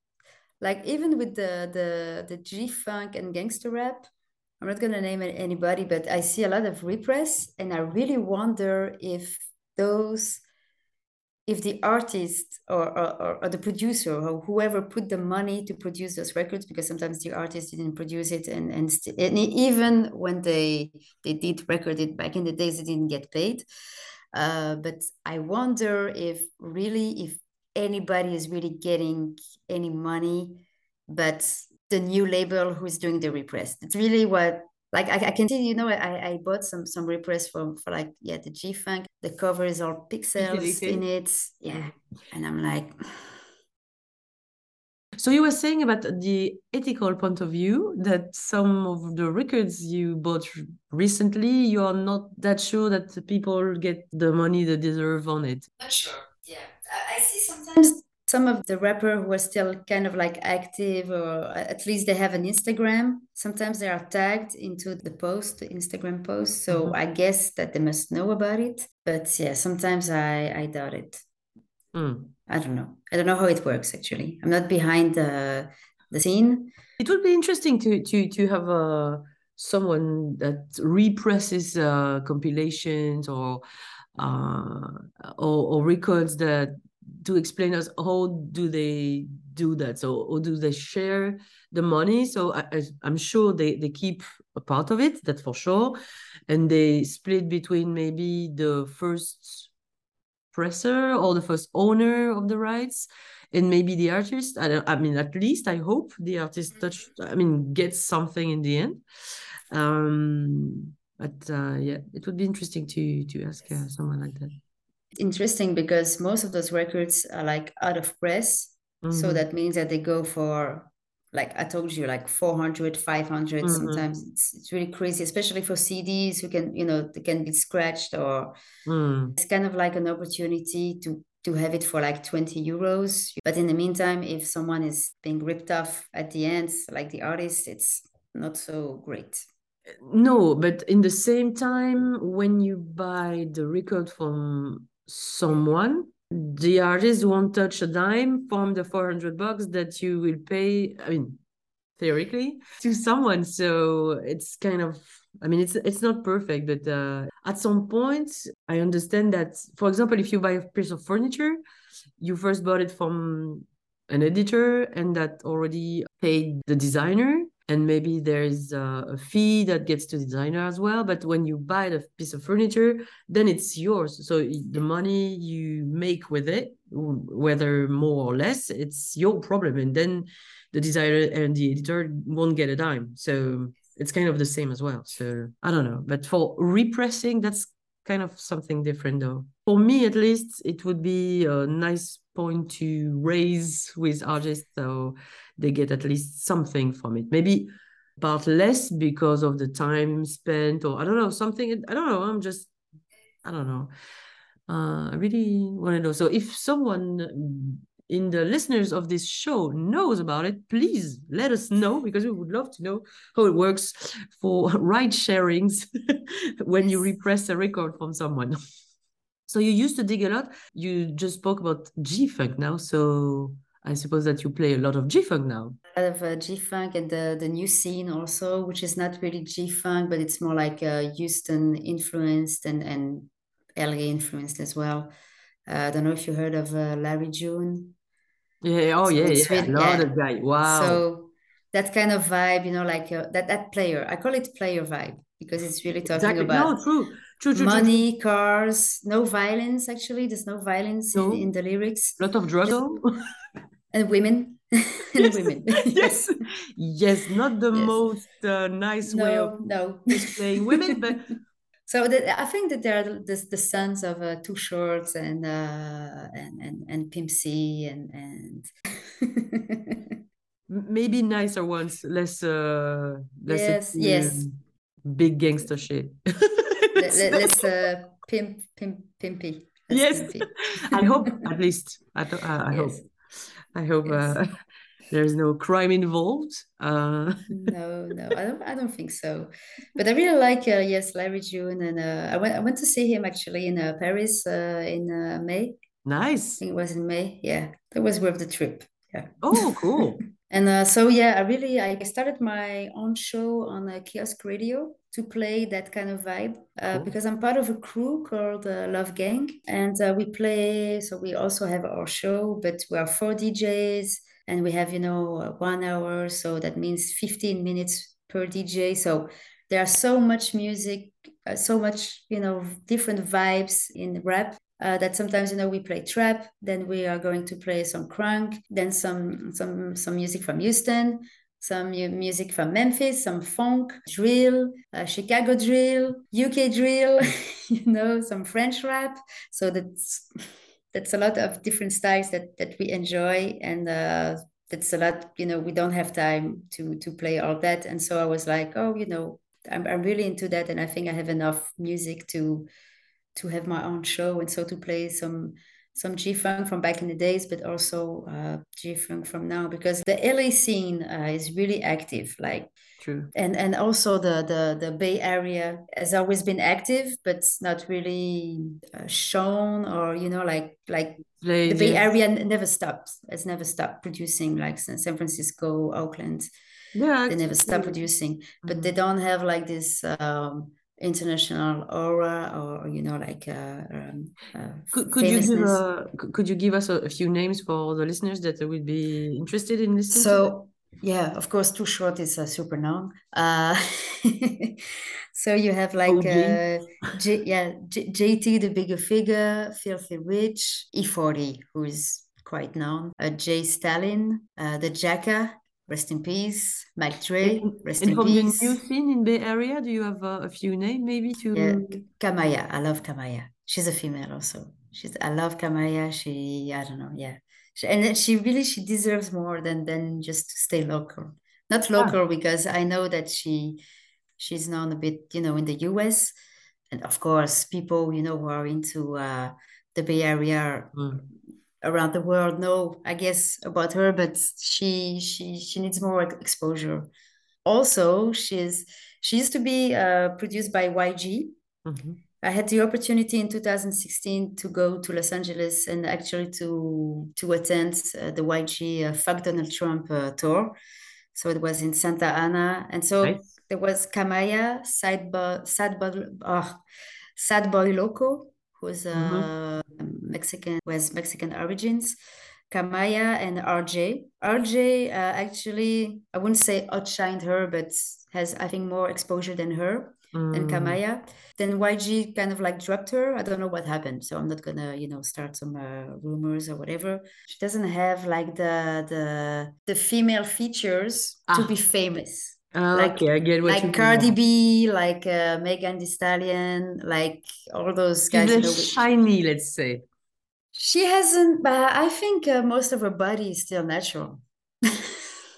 like even with the the the G funk and gangster rap I'm not gonna name anybody but I see a lot of repress and I really wonder if those if the artist or, or, or the producer or whoever put the money to produce those records because sometimes the artist didn't produce it and and, st- and even when they they did record it back in the days they didn't get paid. Uh, but I wonder if really if anybody is really getting any money but the new label who's doing the repress. It's really what like I, I can see you know I, I bought some some repress for for like yeah the G Funk the cover is all pixels in it. Yeah. And I'm like [SIGHS] So you were saying about the ethical point of view that some of the records you bought recently, you are not that sure that the people get the money they deserve on it. Not sure. Yeah, I, I see sometimes some of the rapper who are still kind of like active, or at least they have an Instagram. Sometimes they are tagged into the post, the Instagram post. So Mhm. I guess that they must know about it. But yeah, sometimes I I doubt it. Hmm. I don't know. I don't know how it works actually. I'm not behind the the scene. It would be interesting to to to have uh, someone that represses uh, compilations or uh, or, or records that to explain us how do they do that. So or do they share the money? So I, I'm sure they they keep a part of it. That's for sure, and they split between maybe the first presser or the first owner of the rights and maybe the artist I, don't, I mean at least i hope the artist touch i mean gets something in the end um but uh yeah it would be interesting to to ask uh, someone like that Interesting because most of those records are like out of press. So Mhm. that means that they go for like I told you like 400 500 Mhm. sometimes it's, it's really crazy especially for CDs who can you know they can be scratched or Mm. it's kind of like an opportunity to to have it for like 20 euros but in the meantime if someone is being ripped off at the end like the artist it's not so great no but in the same time when you buy the record from someone. The artist won't touch a dime from the 400 bucks that you will pay i mean theoretically to someone. So it's kind of i mean it's it's not perfect but uh, at some point i understand that for example if you buy a piece of furniture you first bought it from an editor and that already paid the designer and maybe there's a, a fee that gets to the designer as well. But when you buy the piece of furniture, then it's yours. So the money you make with it, whether more or less, it's your problem, and then the designer and the editor won't get a dime. So it's kind of the same as well. So I don't know. But for repressing, that's kind of something different though. For me at least, it would be a nice point to raise with artists so they get at least something from it. Maybe part less because of the time spent or I don't know, something I don't know. I'm just I don't know. Uh, I really want to know. So if someone in the listeners of this show knows about it, please let us know because we would love to know how it works for [LAUGHS] ride sharings [LAUGHS] when you repress a record from someone. [LAUGHS] So you used to dig a lot. You just spoke about G Funk now. So I suppose that you play a lot of G Funk now. A lot of uh, G Funk and the, the new scene also, which is not really G Funk, but it's more like uh, Houston influenced and, and LA influenced as well. Uh, I don't know if you heard of uh, Larry June. Yeah. Oh, So yeah. Yeah. really- Love yeah. that guy. Wow. So that kind of vibe, you know, like uh, that that player. I call it player vibe because it's really talking exactly. about No, true. True, true, true, true. money, cars, no violence. Actually, there's no violence No. in, in the lyrics, A lot of drugs. [LAUGHS] and women, [LAUGHS] and women. [LAUGHS] yes. Yes. Not the Yes. most uh, nice way of No, no. displaying women, but So the, I think that they are the, the sons of uh, Too Shorts and uh, and and and Pimp C and and maybe nicer ones, less uh less Yes, yes. big gangster shit. Le- So- le- uh, pimp pimp pimpy. Less Yes. pimpy. I hope [LAUGHS] at least. I, th- I, I hope. I hope Yes. uh, [LAUGHS] there's no crime involved. Uh, No, no, I don't. I don't think so. But I really like uh, yes, Larry June, and uh, I went. I went to see him actually in uh, Paris uh, in uh, May. I nice. think it was in May. Yeah, that was worth the trip. Yeah. Oh, cool. And uh, so yeah, I really I started my own show on a kiosk radio to play that kind of vibe uh, Cool. because I'm part of a crew called uh, Love Gang, and uh, we play. So we also have our show, but we are four DJs, and we have you know uh, one hour, so that means 15 minutes per DJ. So there are so much music, uh, so much you know different vibes in rap uh, that sometimes you know we play trap then we are going to play some crunk then some some some music from houston some music from memphis some funk drill uh, chicago drill uk drill [LAUGHS] you know some french rap. So that's that's a lot of different styles that that we enjoy and uh that's a lot you know we don't have time to to play all that. And so i was like oh you know i'm, I'm really into that and i think i have enough music to to have my own show and so to play some some G funk from back in the days, but also uh, G funk from now because the LA scene uh, is really active. Like True. and and also the the the Bay Area has always been active, but not really uh, shown or you know like like Play the Bay Area never stopped. Has never stopped producing like San Francisco, Oakland. Yeah. They never stop producing, but they don't have like this um, international aura or you know like uh, um, uh, Could, could you give a, could could you give us a, a few names for the listeners that would be interested in listening? to So yeah, of course, Too Short is uh, super known. Uh, [LAUGHS] so you have like uh, J, yeah J, JT, the Bigga Figga, Filthy Rich, E40, who is quite known, uh, Jay Stalin, uh, the Jacka, rest in peace, Mike And, rest and in from peace. the new scene in Bay Area, do you have uh, a few names maybe to? Yeah, Kamaiyah. I love Kamaiyah. She's a female also. She's I love Kamaiyah. She I don't know, yeah. She, and she really she deserves more than than just to stay local. Not local because I know that she she's known a bit, you know, in the US. And of course, people, you know, who are into uh the Bay Area Mm. Around the world know, I guess, about her, but she she she needs more exposure. Also, she's she used to be uh, produced by YG. Mhm. I had the opportunity in 2016 to go to Los Angeles and actually to to attend uh, the YG uh, Fuck Donald Trump uh, tour. So it was in Santa Ana, and so Nice. there was Kamaiyah, Sad Boy, Sad Boy, oh, Sad Boy Loco, who's a Mhm. Mexican, with Mexican origins. Kamaiyah and RJ. RJ uh, actually, I wouldn't say outshined her, but has I think more exposure than her than Mm. Kamaiyah. Then YG kind of like dropped her. I don't know what happened, so I'm not gonna you know start some uh, rumors or whatever. She doesn't have like the the the female features to Ah. be famous Ah, like- okay, I get what you like mean. Cardi B, like uh, Megan Thee Stallion, like all those She's guys. you know, shiny, let's say. She hasn't, but I think uh, most of her body is still natural. [LAUGHS]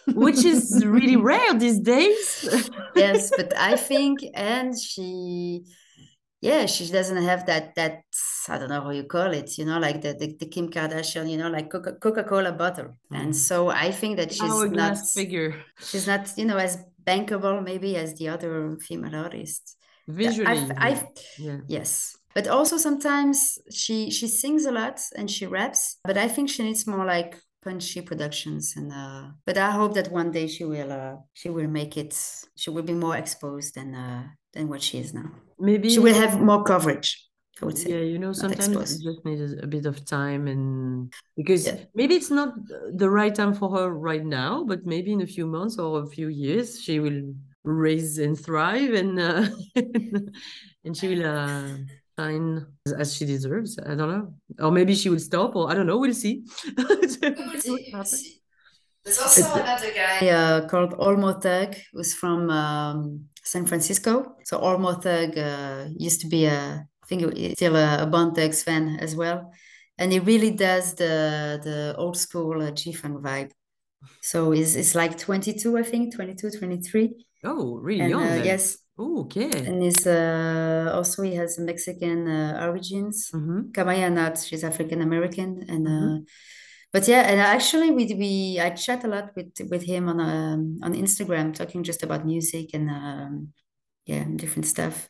Which is really rare these days. [LAUGHS] yes, but I think, and she, yeah, she doesn't have that that I don't know how you call it, you know, like the the, the Kim Kardashian, you know, like Coca Coca Cola bottle, and Mm. so I think that she's not figure. she's not you know as bankable maybe as the other female artists. Visually. I've, I've yeah. Yes. But also sometimes she she sings a lot and she raps, but I think she needs more like punchy productions and uh but I hope that one day she will uh she will make it she will be more exposed than uh than what she is now. Maybe She will have more coverage, I would say. Yeah, you know, sometimes exposed. it just needs a bit of time and because Yeah. maybe it's not the right time for her right now, but maybe in a few months or a few years she will raise and thrive and uh, [LAUGHS] and she will uh, shine as, as she deserves. I don't know, or maybe she will stop, or I don't know. We'll see. [LAUGHS] We'll see what happens. There's also another guy uh, called Olmo Thug, who's from um, San Francisco. So Olmo Thug uh, used to be a, I think he's still a, a Bone Thugs fan as well, and he really does the the old school uh, G-Funk vibe. So he's, he's like 22, I think, 22, 23. Oh, really And young uh, yes, Oh, okay. and he's uh, also he has Mexican uh, origins. hmm Kamaiyah not, she's African American, and Mhm. uh, but yeah, and actually we we I chat a lot with with him on um, on Instagram, talking just about music and um, yeah, different stuff.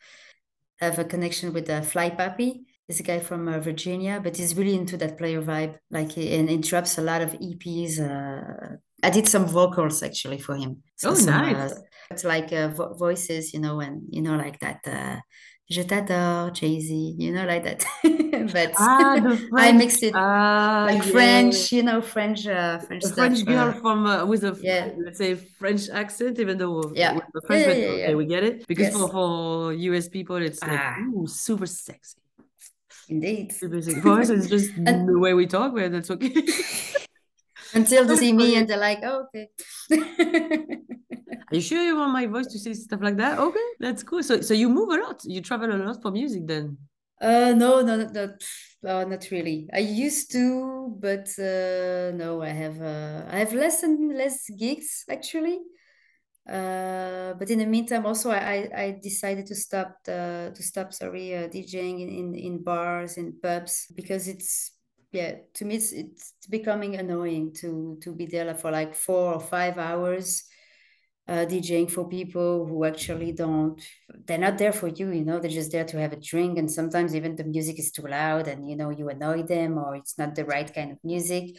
I have a connection with uh, Fly Papi. He's a guy from uh, Virginia, but he's really into that player vibe. Like, he, and he drops a lot of EPs. Uh, I did some vocals actually for him. So Oh, some, nice. Uh, it's like uh, vo voices, you know, and you know, like that. Uh, Je t'adore, Jay Z, you know, like that. [LAUGHS] but Ah, [LAUGHS] I mixed it Ah, like yeah. French, you know, French, uh, French A stuff. French girl uh, from uh, with a yeah. let's say French accent, even though Yeah. with French, Yeah, yeah, okay, yeah. we get it because for for US people, it's like Ah. ooh, super sexy, indeed. super sexy. For us, it's just [LAUGHS] And- the way we talk, but that's okay. Until they see me and they're like, oh, okay. Are you sure you want my voice to say stuff like that? Okay, that's cool. So so you move a lot, you travel a lot for music then. Uh, no, no, no, no, uh, not really. I used to, but uh, no, I have uh, I have less and less gigs actually. Uh, but in the meantime, also I, I decided to stop uh, to stop sorry uh, DJing in, in in bars and pubs because it's yeah to me it's it's becoming annoying to to be there for like four or five hours uh, DJing for people who actually don't, they're not there for you, you know, they're just there to have a drink. And sometimes even the music is too loud and, you know, you annoy them or it's not the right kind of music.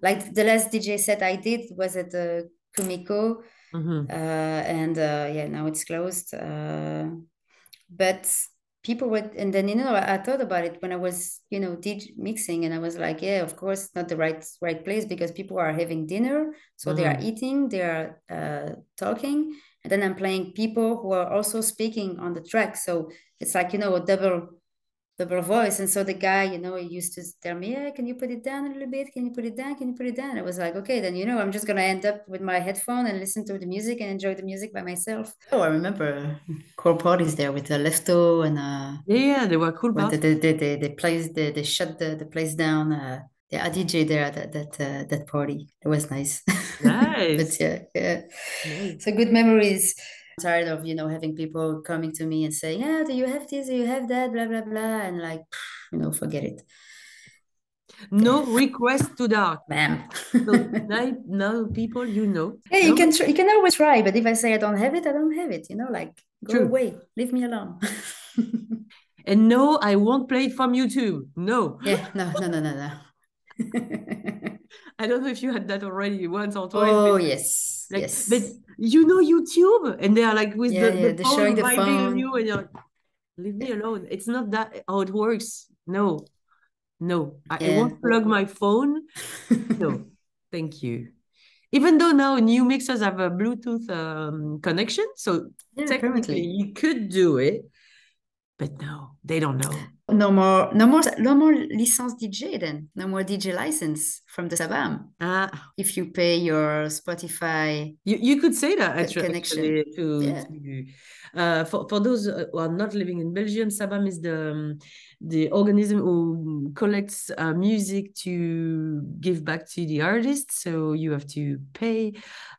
Like the last DJ set I did was at the Kumiko, Mhm. uh, and uh, yeah, now it's closed. Uh, but people would, and then, you know, I, I thought about it when I was, you know, did mixing and I was like, yeah, of course, not the right, right place because people are having dinner. So they are eating, they are uh, talking, and then I'm playing people who are also speaking on the track. So it's like, you know, a double double voice. And so the guy, you know, he used to tell me, Yeah, can you put it down a little bit? Can you put it down? Can you put it down? I was like, okay, then you know, I'm just gonna end up with my headphone and listen to the music and enjoy the music by myself. Oh, I remember core parties there with uh, Lefto and uh Yeah, yeah, they were cool when parts. they, they, they, they place they, they shut the, the place down. Uh, yeah, I DJ there at that that uh, that party. It was nice. [LAUGHS] Nice. but yeah, yeah. Nice. So good memories. Tired of you know having people coming to me and saying, "Yeah, do you have this? Do you have that?" Blah blah blah, and like, you know, forget it, No request to dark. [LAUGHS] bam. So now, now people, you know. Yeah, you No? can tr- you can always try, but if I say I don't have it, I don't have it. You know, like go True. away, leave me alone. [LAUGHS] And no, I won't play it from YouTube. No. yeah, no, no, no, no, no. [LAUGHS] I don't know if you had that already once or twice. oh yes, like, yes. but you know YouTube, and they are like with Yeah, the, yeah, the they're phone showing the phone. you, and you're like, leave me alone. It's not that how it works. No. No, I, I won't plug my phone. [LAUGHS] No, thank you. Even though now new mixers have a Bluetooth um, connection, so Yeah, technically apparently. you could do it, but no, they don't know. No more, no more, no more licence DJ then. No more DJ license from the Sabam. Ah, If you pay your Spotify, you, you could say that actually, connection. to, Yeah. to uh, for, for those uh, who are not living in Belgium, Sabam is the um, the organism who collects uh, music to give back to the artists. So you have to pay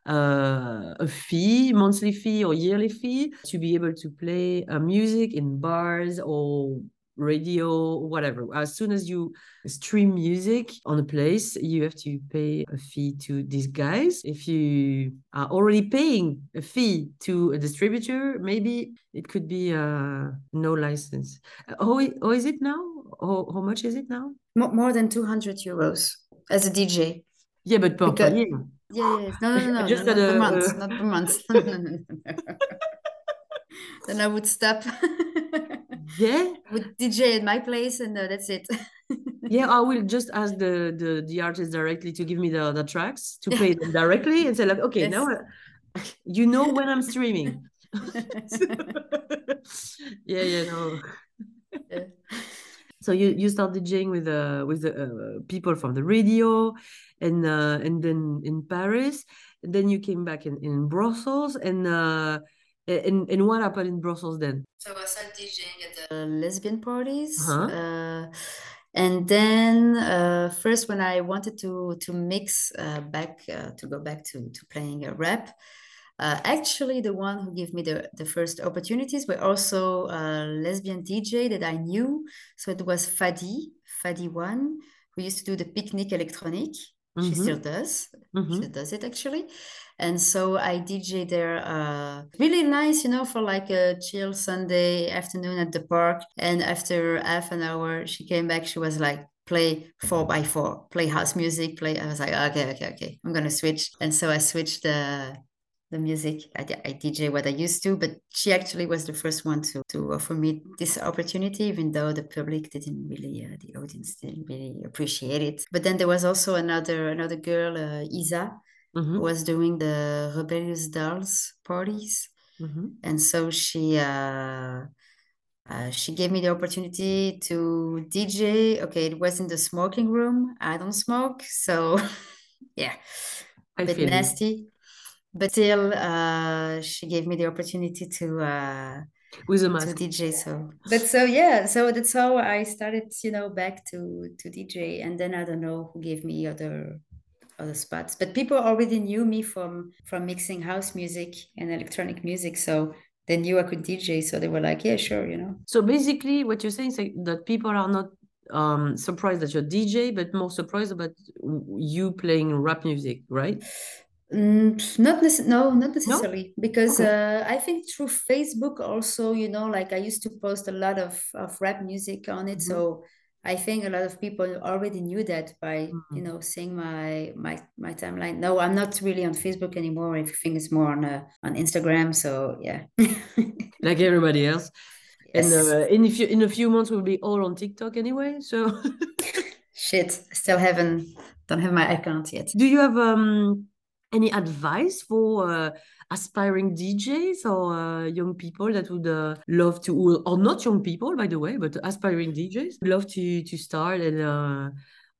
uh, a fee, monthly fee or yearly fee, to be able to play uh, music in bars or radio whatever as soon as you stream music on a place you have to pay a fee to these guys if you are already paying a fee to a distributor maybe it could be uh no license Uh, how, how is it now how, how much is it now mo- more than 200 euros as a DJ. yeah but per, per Because- year Yeah, yeah. No, no, no, [LAUGHS] just no, not per month, a- not per month. Then I would stop. [LAUGHS] yeah with DJ at my place, and uh, that's it. [LAUGHS] yeah i will just ask the the, the artist directly to give me the, the tracks to play them [LAUGHS] directly and say like okay now Yes. [LAUGHS] I- you know when i'm streaming yeah, yeah, no. Yeah. So you you start DJing with uh with the uh, people from the radio, and uh, and then in Paris, and then you came back in, in Brussels, and uh and and what happened in Brussels then? So I started DJing at the lesbian parties. Uh-huh. Uh, and then uh, first when I wanted to to mix uh, back uh, to go back to to playing a rap, uh, actually the one who gave me the the first opportunities were also a lesbian DJ that I knew. So it was Fadi, Fadi One, who used to do the picnic electronic. She Mhm. still does. Mhm. She does it actually. And so I DJ there, uh, really nice, you know, for like a chill Sunday afternoon at the park. And after half an hour, she came back. She was like, play four by four, play house music, play. I was like, okay, okay, okay, I'm gonna switch. And so I switched the the music. I DJ what I used to, but she actually was the first one to to offer me this opportunity, even though the public didn't really, uh, the audience didn't really appreciate it. But then there was also another another girl, uh, Isa, Mhm. who was doing the Rebellious Dolls parties. Mhm. And so she uh, uh, she gave me the opportunity to DJ. Okay, it was in the smoking room. I don't smoke, so [LAUGHS] yeah, I a bit feel you. nasty. But still, uh, she gave me the opportunity to uh, with a to. DJ. So, but so yeah, so that's how I started, you know, back to to DJ. And then I don't know who gave me other other spots, but people already knew me from from mixing house music and electronic music, so they knew I could DJ. So they were like, yeah, sure, you know. So basically, what you're saying is like that people are not um surprised that you're DJ, but more surprised about you playing rap music, right? Mm, not necess- no, not necessarily because Okay. uh, I think through Facebook also, you know, like I used to post a lot of, of rap music on it. Mhm. So I think a lot of people already knew that by, you Mhm. know, seeing my my my timeline. No, I'm not really on Facebook anymore. Everything is more on uh, on Instagram. So yeah. [LAUGHS] Like everybody else. And uh, in a few in a few months we'll be all on TikTok anyway. So [LAUGHS] Shit, still haven't don't have my account yet. do you have um any advice for uh, aspiring DJs or uh, young people that would uh, love to or, or not young people by the way, but aspiring DJs love to to start and uh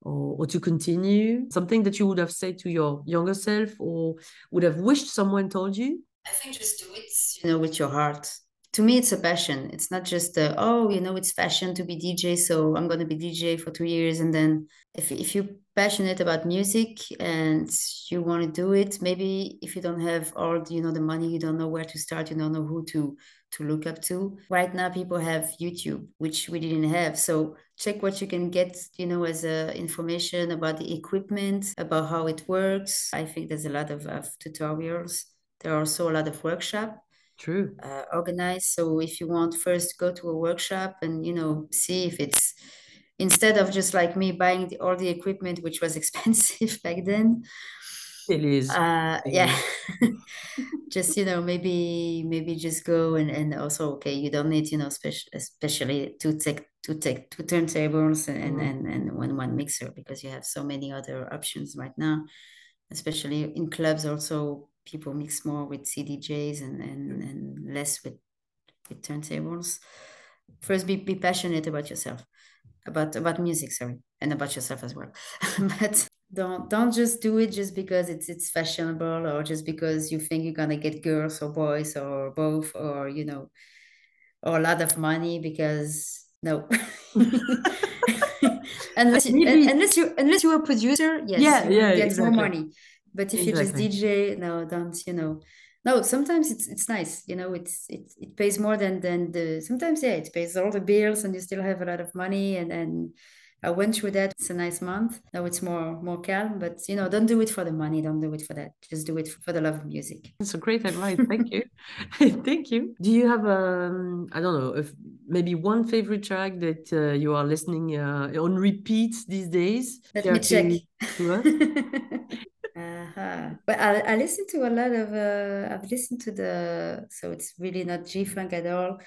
or, or to continue something that you would have said to your younger self or would have wished someone told you I think just do it, you know, with your heart. To me, it's a passion. It's not just a, oh, you know, it's fashion to be DJ, so I'm gonna be DJ for two years, and then if if you're passionate about music and you want to do it, maybe if you don't have all, you know, the money, you don't know where to start, you don't know who to to look up to. Right now, people have YouTube, which we didn't have, so check what you can get, you know, as a information about the equipment, about how it works. I think there's a lot of, of tutorials. There are also a lot of workshop true uh, organized. So if you want, first go to a workshop and you know see if it's instead of just like me buying the, all the equipment, which was [LAUGHS] expensive back then. Feliz. uh yeah [LAUGHS] just you know maybe maybe just go and and also okay you don't need you know special especially to take to take two turntables and and, Mhm. and and one one mixer because you have so many other options right now especially in clubs also people mix more with cdjs and and, and less with with turntables first be, be passionate about yourself about about music sorry and about yourself as well [LAUGHS] but don't don't just do it just because it's it's fashionable or just because you think you're gonna get girls or boys or both or you know or a lot of money because no [LAUGHS] unless you, Maybe- unless you unless you're a producer yes Yeah, you yeah, get exactly. more money but if Exactly. you just dj no don't you know no sometimes it's it's nice you know it's it, it pays more than than the sometimes yeah it pays all the bills and you still have a lot of money and and I went through that. It's a nice month. Now it's more more calm, but you know, don't do it for the money. Don't do it for that. Just do it for the love of music. That's a great advice. Thank you. [LAUGHS] Thank you. Do you have um I don't know if maybe one favorite track that uh, you are listening uh, on repeat these days? Let me check. to- to us? Uh-huh. But I, I listen to a lot of uh, I've listened to the so it's really not G Funk at all.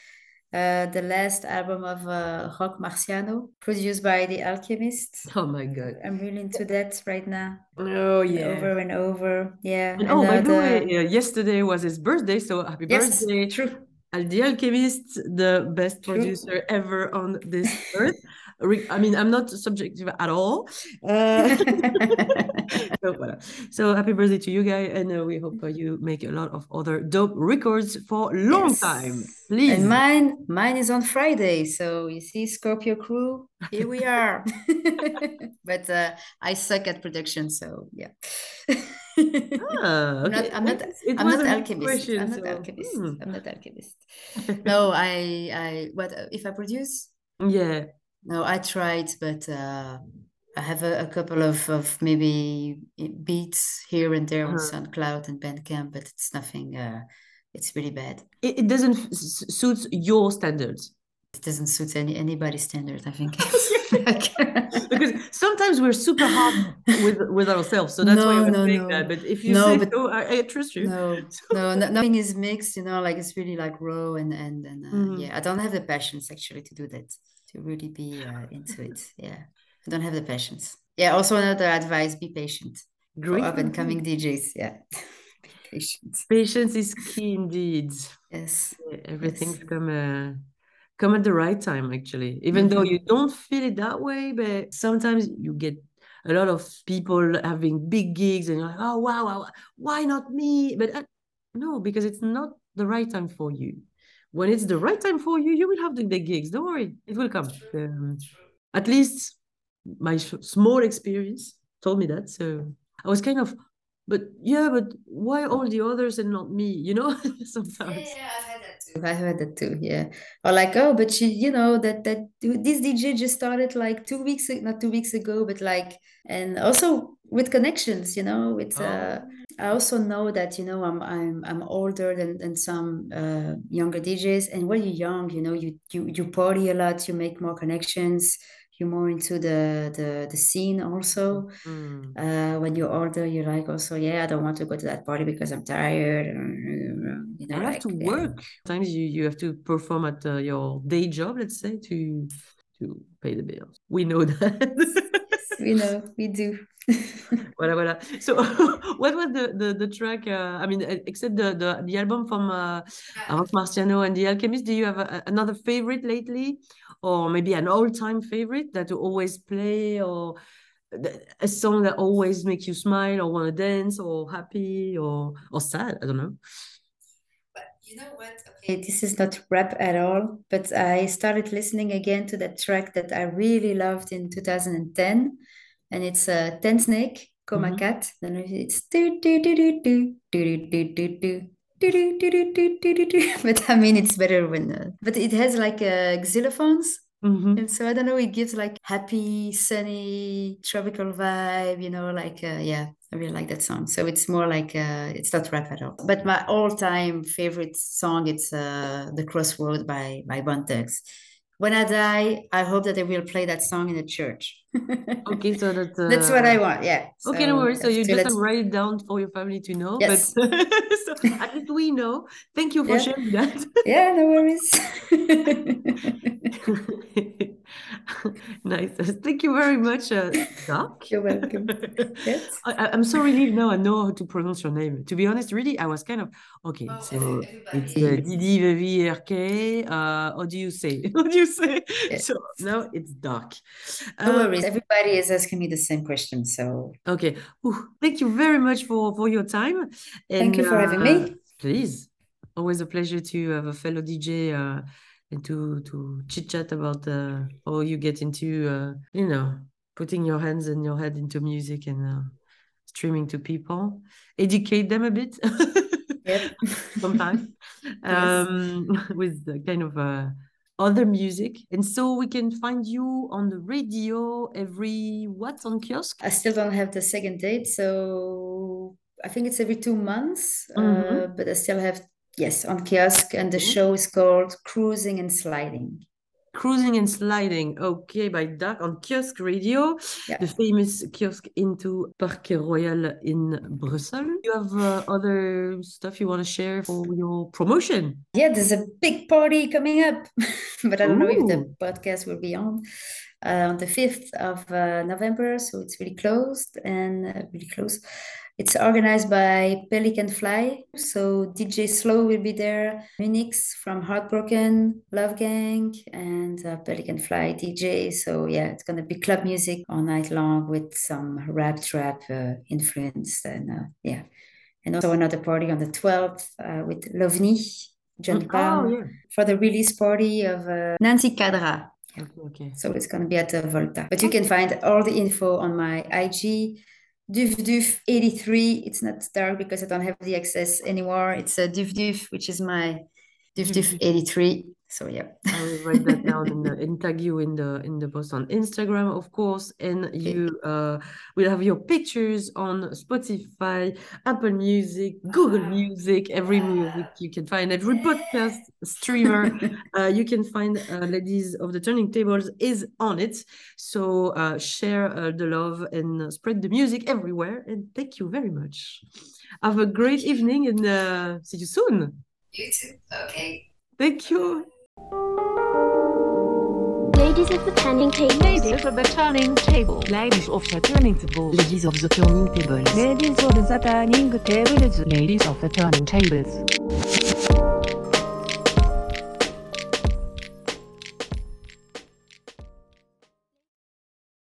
Uh, the last album of uh, Roc Marciano, produced by The Alchemist. Oh my God. I'm really into that right now. Oh yeah. Over and over. Yeah. And oh, by the way, uh, yesterday was his birthday, so happy yes, birthday, true. Al the Alchemist, the best True. producer ever on this [LAUGHS] earth. I mean, I'm not subjective at all. Uh, [LAUGHS] so, voilà. so happy birthday to you, guy, and uh, we hope uh, you make a lot of other dope records for a long Yes. time. Please. And mine, mine is on Friday. So you see, Scorpio Crew, here we are. [LAUGHS] but uh, I suck at production, so yeah. Ah, I'm [LAUGHS] not. okay. I'm not. I'm not alchemist. question, I'm not so, alchemist. hmm. I'm not alchemist. no, I. I. What if I produce? Yeah. No, I tried, but uh, I have a, a couple of of maybe beats here and there on Uh-huh. SoundCloud and Bandcamp, but it's nothing. Uh, it's really bad. It, it doesn't f- suit your standards. It doesn't suit any anybody's standard. I think. [LAUGHS] [LAUGHS] Because sometimes we're super hard with with ourselves, so that's why I'm no, saying no. that. But if you No, say but- so, I, I trust you. no, no, no, nothing is mixed. You know, like it's really like raw and and and uh, Mhm. yeah. I don't have the patience actually to do that. To really be uh, into it. Yeah, I don't have the patience. Yeah. Also another advice: be patient Great. up and coming DJs. Yeah, [LAUGHS] be patient. Patience is key indeed. Yes. Everything's Yes. come uh, come at the right time, actually. Even though Mhm. you don't feel it that way, but sometimes you get a lot of people having big gigs, and you're like, oh wow, wow, why not me? But uh, no, because it's not the right time for you. When it's the right time for you, you will have the big gigs. Don't worry, it will come. Um, at least my sh- small experience told me that. So I was kind of, but yeah, but why all the others and not me? You know, [LAUGHS] sometimes. Yeah, I've had that too. I've had that too. Yeah. Or like, oh, but she, you know, that that this DJ just started like two weeks, not two weeks ago, but like, and also with connections, you know, with. Uh, I also know that you know I'm I'm I'm older than than some uh, younger DJs, and when you're young, you know, you you you party a lot, you make more connections, you're more into the the the scene also Mm. uh, when you're older, you're like also, yeah, I don't want to go to that party because I'm tired. You know, you have like to work. Sometimes you, you have to perform at uh, your day job, let's say, to to pay the bills. We know [LAUGHS] that. We know, we do. [LAUGHS] Voilà, voilà. So, [LAUGHS] what was the the, the track? Uh, I mean, uh, except the the, the album from uh, Roc Marciano and The Alchemist, do you have a, another favorite lately, or maybe an all-time favorite that you always play, or a song that always makes you smile, or want to dance, or happy, or or sad? I don't know. But you know what? Okay, this is not rap at all, but I started listening again to that track that I really loved in 2010, and it's uh, Tensnake, Coma Mhm. Cat. Then it's do do do do do do do do do. do, do, do, do, do, do, do, do. But I mean, it's better when, uh, but it has like uh, xylophones. Mhm. And so I don't know, it gives like happy, sunny, tropical vibe, you know, like uh, yeah, I really like that song. So it's more like uh, it's not rap at all. But my all-time favorite song, it's uh, "The Crossroad" by by Thugs. when I die, I hope that they will play that song in the church. [LAUGHS] Okay, so that uh, That's what I want. Yeah. Okay, no worries. So you just let- write it down for your family to know. Yes. But [LAUGHS] so at least we know. Thank you for Yeah. sharing that. Yeah, no worries. [LAUGHS] [LAUGHS] nice. [LAUGHS] Thank you very much, uh, Doc. [LAUGHS] You're welcome. Yes. I, I- I'm so relieved now I know how to pronounce your name. To be honest, really, I was kind of okay. Oh, so it's everybody- uh, Didi VVRK. Uh, how do you say? How do you say? Yeah. So now it's Doc. No Uh, worries. Everybody is asking me the same question. So Okay. Ooh, thank you very much for for your time. Thank you for having uh, me. Please, always a pleasure to have a fellow DJ uh, and to to chit chat about uh, how you get into uh, you know putting your hands and your head into music and uh, streaming to people, educate them a bit Yep. [LAUGHS] sometimes [LAUGHS] um, [LAUGHS] with the kind of uh, other music. And so we can find you on the radio every what on kiosk? I still don't have the second date, so I think it's every two months. Uh, Mhm. but I still have yes on kiosk, and the Mhm. show is called Cruising and Sliding. Cruising and Sliding, okay, by Doc on Kiosk Radio, Yeah. the famous kiosk into Parc Royal in Brussels. You have uh, other stuff you want to share for your promotion? Yeah, there's a big party coming up, [LAUGHS] but I don't know if the podcast will be on uh, on the 5th of uh, November, so it's really closed and uh, really close. It's organized by Pelican Fly, so DJ Slow will be there, Minix from Heartbroken, Love Gang, and uh, Pelican Fly DJ. So yeah, it's gonna be club music all night long with some rap trap uh, influence, and uh, yeah, and also another party on the 12th uh, with Lovni. Johnny Oh, Palm yeah. for the release party of uh, Nancy Cadra. Okay, okay. So it's going to be at the Volta. But you can find all the info on my IG, dufduf83. It's not dark because I don't have the access anymore. It's a dufduf, which is my dufduf83. [LAUGHS] So yeah. I will write that down and, and tag you in the in the post on Instagram, of course. And you uh, will have your pictures on Spotify, Apple Music, Google Music, every music you can find, every podcast streamer [LAUGHS] uh, you can find. Uh, Ladies of the Turning Tables is on it. So uh, share uh, the love and uh, spread the music everywhere. And thank you very much. Have a great evening and uh, see you soon. You too. Okay. Thank you. Ladies of the turning table. Ladies of the turning table. Ladies of the turning tables. Ladies of the Turning Tables. Ladies of the turning tables. Ladies of the turning tables.